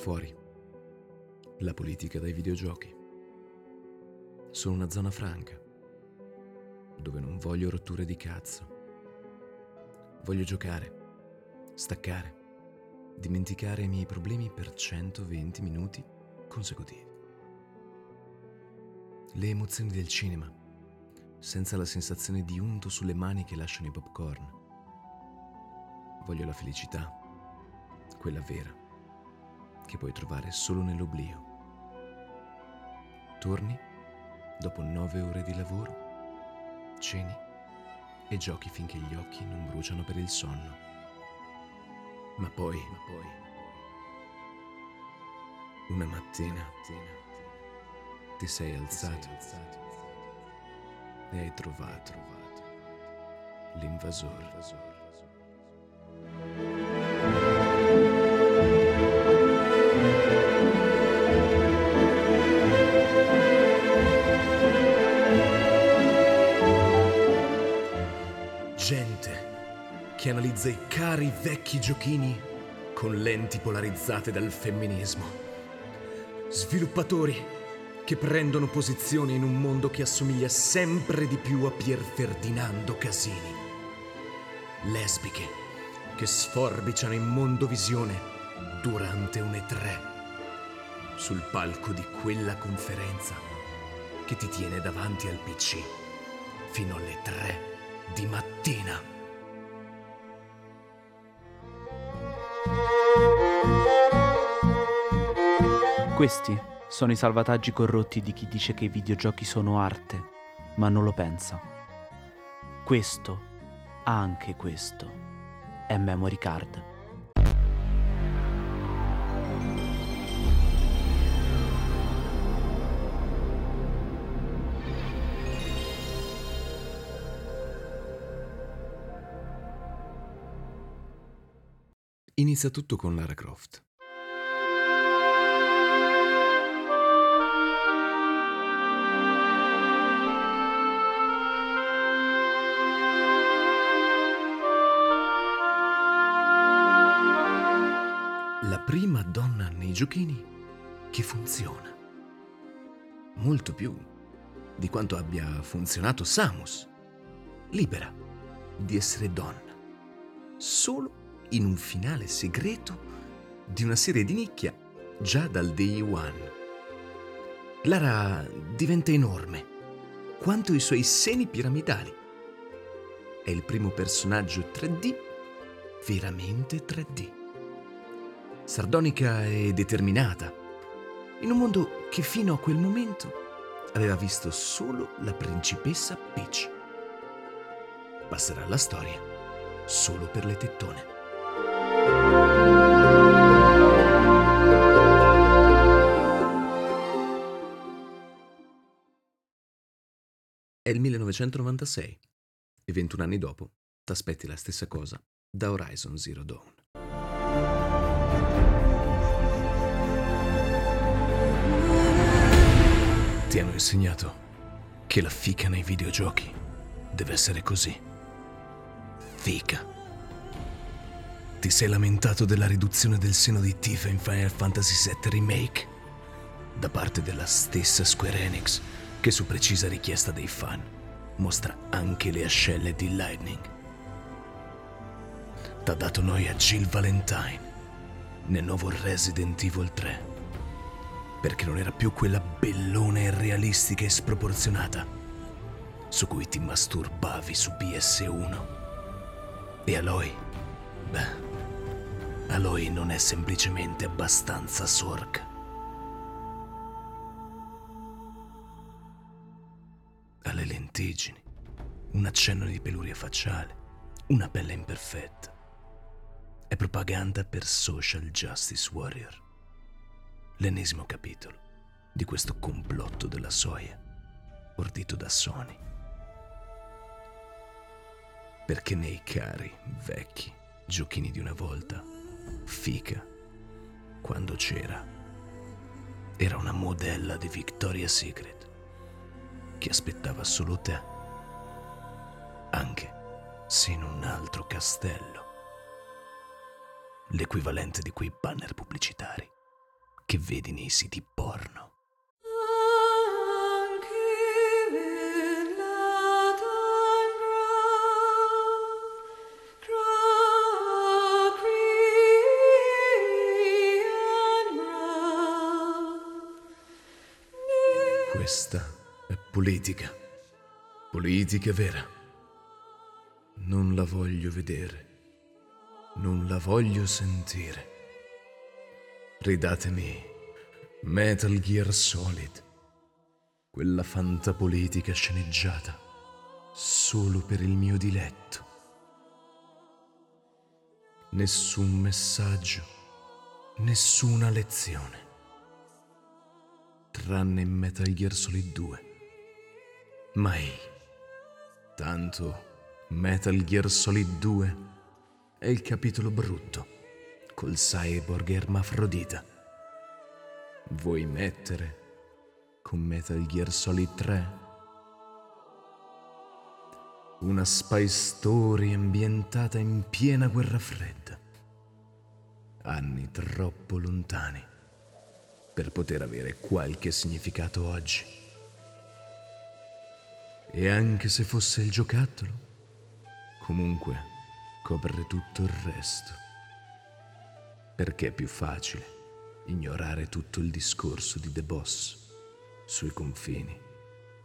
Fuori. La politica dai videogiochi. Sono una zona franca, dove non voglio rotture di cazzo. Voglio giocare, staccare, dimenticare i miei problemi per 120 minuti consecutivi. Le emozioni del cinema, senza la sensazione di unto sulle mani che lasciano i popcorn. Voglio la felicità, quella vera che puoi trovare solo nell'oblio. Torni dopo nove ore di lavoro, ceni e giochi finché gli occhi non bruciano per il sonno. Ma poi, ma poi, una mattina ti sei alzato e hai trovato l'invasore. che analizza i cari vecchi giochini con lenti polarizzate dal femminismo. Sviluppatori che prendono posizione in un mondo che assomiglia sempre di più a Pier Ferdinando Casini. Lesbiche che sforbiciano in mondovisione durante un E3 sul palco di quella conferenza che ti tiene davanti al PC fino alle 3 di mattina. Questi sono i salvataggi corrotti di chi dice che i videogiochi sono arte, ma non lo pensa. Questo, anche questo, è Memory Card. Inizia tutto con Lara Croft. Prima donna nei giochini che funziona. Molto più di quanto abbia funzionato Samus, libera di essere donna, solo in un finale segreto di una serie di nicchia già dal day one. Lara diventa enorme quanto i suoi seni piramidali. È il primo personaggio 3D veramente 3D sardonica e determinata, in un mondo che fino a quel momento aveva visto solo la principessa Peach. Passerà alla storia solo per le tettone. È il 1996 e 21 anni dopo t'aspetti la stessa cosa da Horizon Zero Dawn. Insegnato che la fica nei videogiochi deve essere così. Fica. Ti sei lamentato della riduzione del seno di Tifa in Final Fantasy VII Remake da parte della stessa Square Enix che su precisa richiesta dei fan mostra anche le ascelle di Lightning. T'ha dato noia Jill Valentine nel nuovo Resident Evil 3 perché non era più quella bellona irrealistica e sproporzionata su cui ti masturbavi su PS1. E Aloy? Beh, Aloy non è semplicemente abbastanza sorca. Ha le lentiggini, un accenno di peluria facciale, una pelle imperfetta. È propaganda per social justice warrior l'ennesimo capitolo di questo complotto della soia ordito da Sony. Perché nei cari, vecchi giochini di una volta, fica, quando c'era, era una modella di Victoria's Secret che aspettava solo te, anche se in un altro castello, l'equivalente di quei banner pubblicitari che vedi nei siti porno. Questa è politica. Politica vera. Non la voglio vedere. Non la voglio sentire. Ridatemi Metal Gear Solid. Quella fantapolitica sceneggiata solo per il mio diletto. Nessun messaggio, nessuna lezione tranne in Metal Gear Solid 2. Mai. Tanto Metal Gear Solid 2 è il capitolo brutto, col cyborg ermafrodita. Vuoi mettere con Metal Gear Solid 3? Una spy story ambientata in piena guerra fredda. Anni troppo lontani per poter avere qualche significato oggi. E anche se fosse il giocattolo, comunque copre tutto il resto. Perché è più facile ignorare tutto il discorso di The Boss sui confini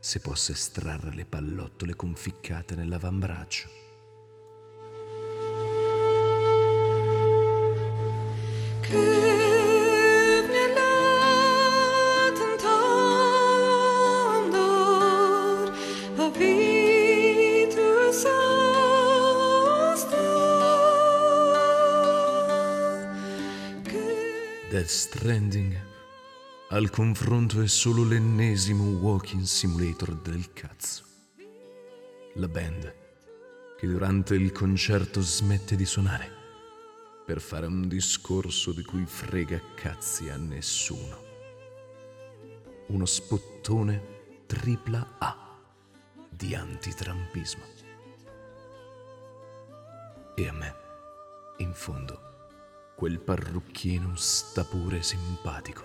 se possa estrarre le pallottole conficcate nell'avambraccio. Che Death Stranding al confronto è solo l'ennesimo walking simulator del cazzo. La band che durante il concerto smette di suonare per fare un discorso di cui frega cazzi a nessuno. Uno spottone tripla A di antitrampismo. E a me, in fondo, Quel parrucchino sta pure simpatico.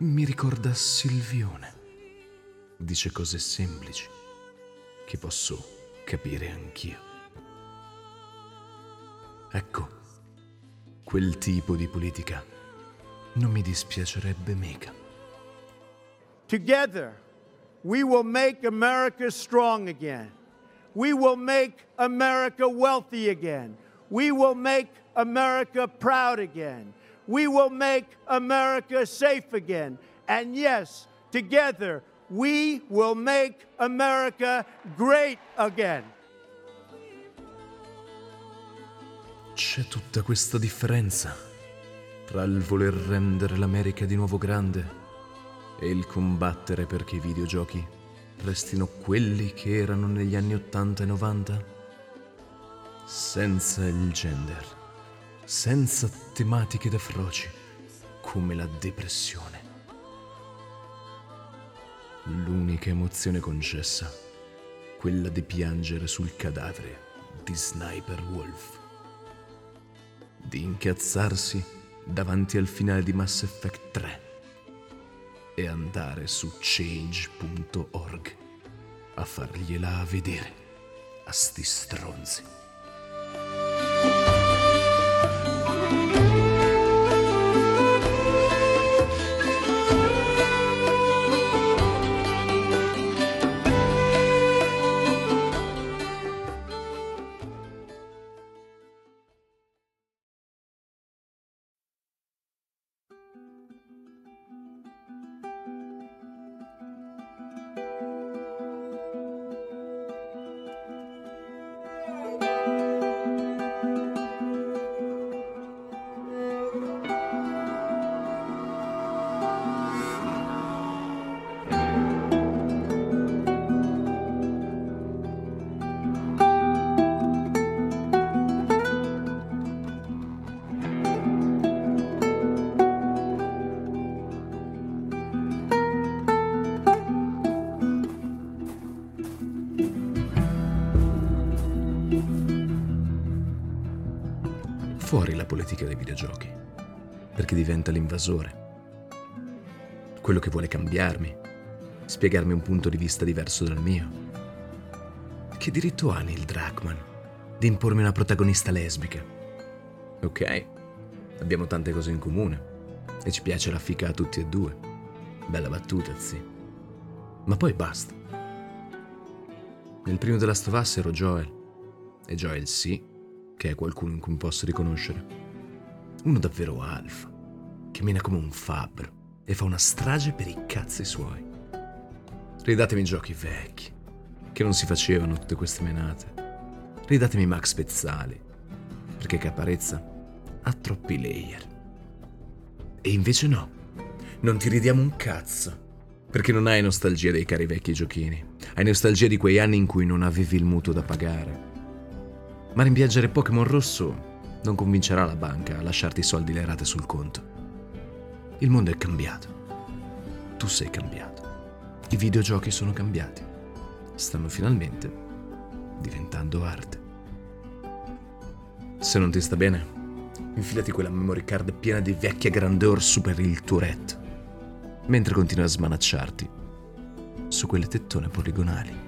Mi ricorda Silvione. Dice cose semplici che posso capire anch'io. Ecco, quel tipo di politica non mi dispiacerebbe mica. Together, we will make America strong again. We will make America wealthy again. We will make America proud again. We will make America safe again. And yes, together, we will make America great again. C'è tutta questa differenza tra il voler rendere l'America di nuovo grande e il combattere perché i videogiochi restino quelli che erano negli anni 80 e 90? Senza il gender senza tematiche da froci, come la depressione. L'unica emozione concessa, quella di piangere sul cadavere di Sniper Wolf, di incazzarsi davanti al finale di Mass Effect 3 e andare su change.org a fargliela vedere a sti stronzi. Fuori la politica dei videogiochi, perché diventa l'invasore. Quello che vuole cambiarmi, spiegarmi un punto di vista diverso dal mio. Che diritto ha Neil Druckmann di impormi una protagonista lesbica? Ok, abbiamo tante cose in comune e ci piace la fica a tutti e due. Bella battuta, sì. Ma poi basta. Nel primo della Stovaz ero Joel. E Joel sì, che è qualcuno in cui mi posso riconoscere. Uno davvero alfa, che mena come un fabbro e fa una strage per i cazzi suoi. Ridatemi giochi vecchi, che non si facevano tutte queste menate. Ridatemi Max Pezzali, perché Caparezza ha troppi layer. E invece no, non ti ridiamo un cazzo. Perché non hai nostalgia dei cari vecchi giochini. Hai nostalgia di quei anni in cui non avevi il mutuo da pagare. Ma rimpiangere Pokémon Rosso non convincerà la banca a lasciarti i soldi le rate sul conto. Il mondo è cambiato. Tu sei cambiato. I videogiochi sono cambiati. Stanno finalmente diventando arte. Se non ti sta bene, infilati quella memory card piena di vecchie grandeur per il Tourette, mentre continui a smanacciarti su quelle tettone poligonali.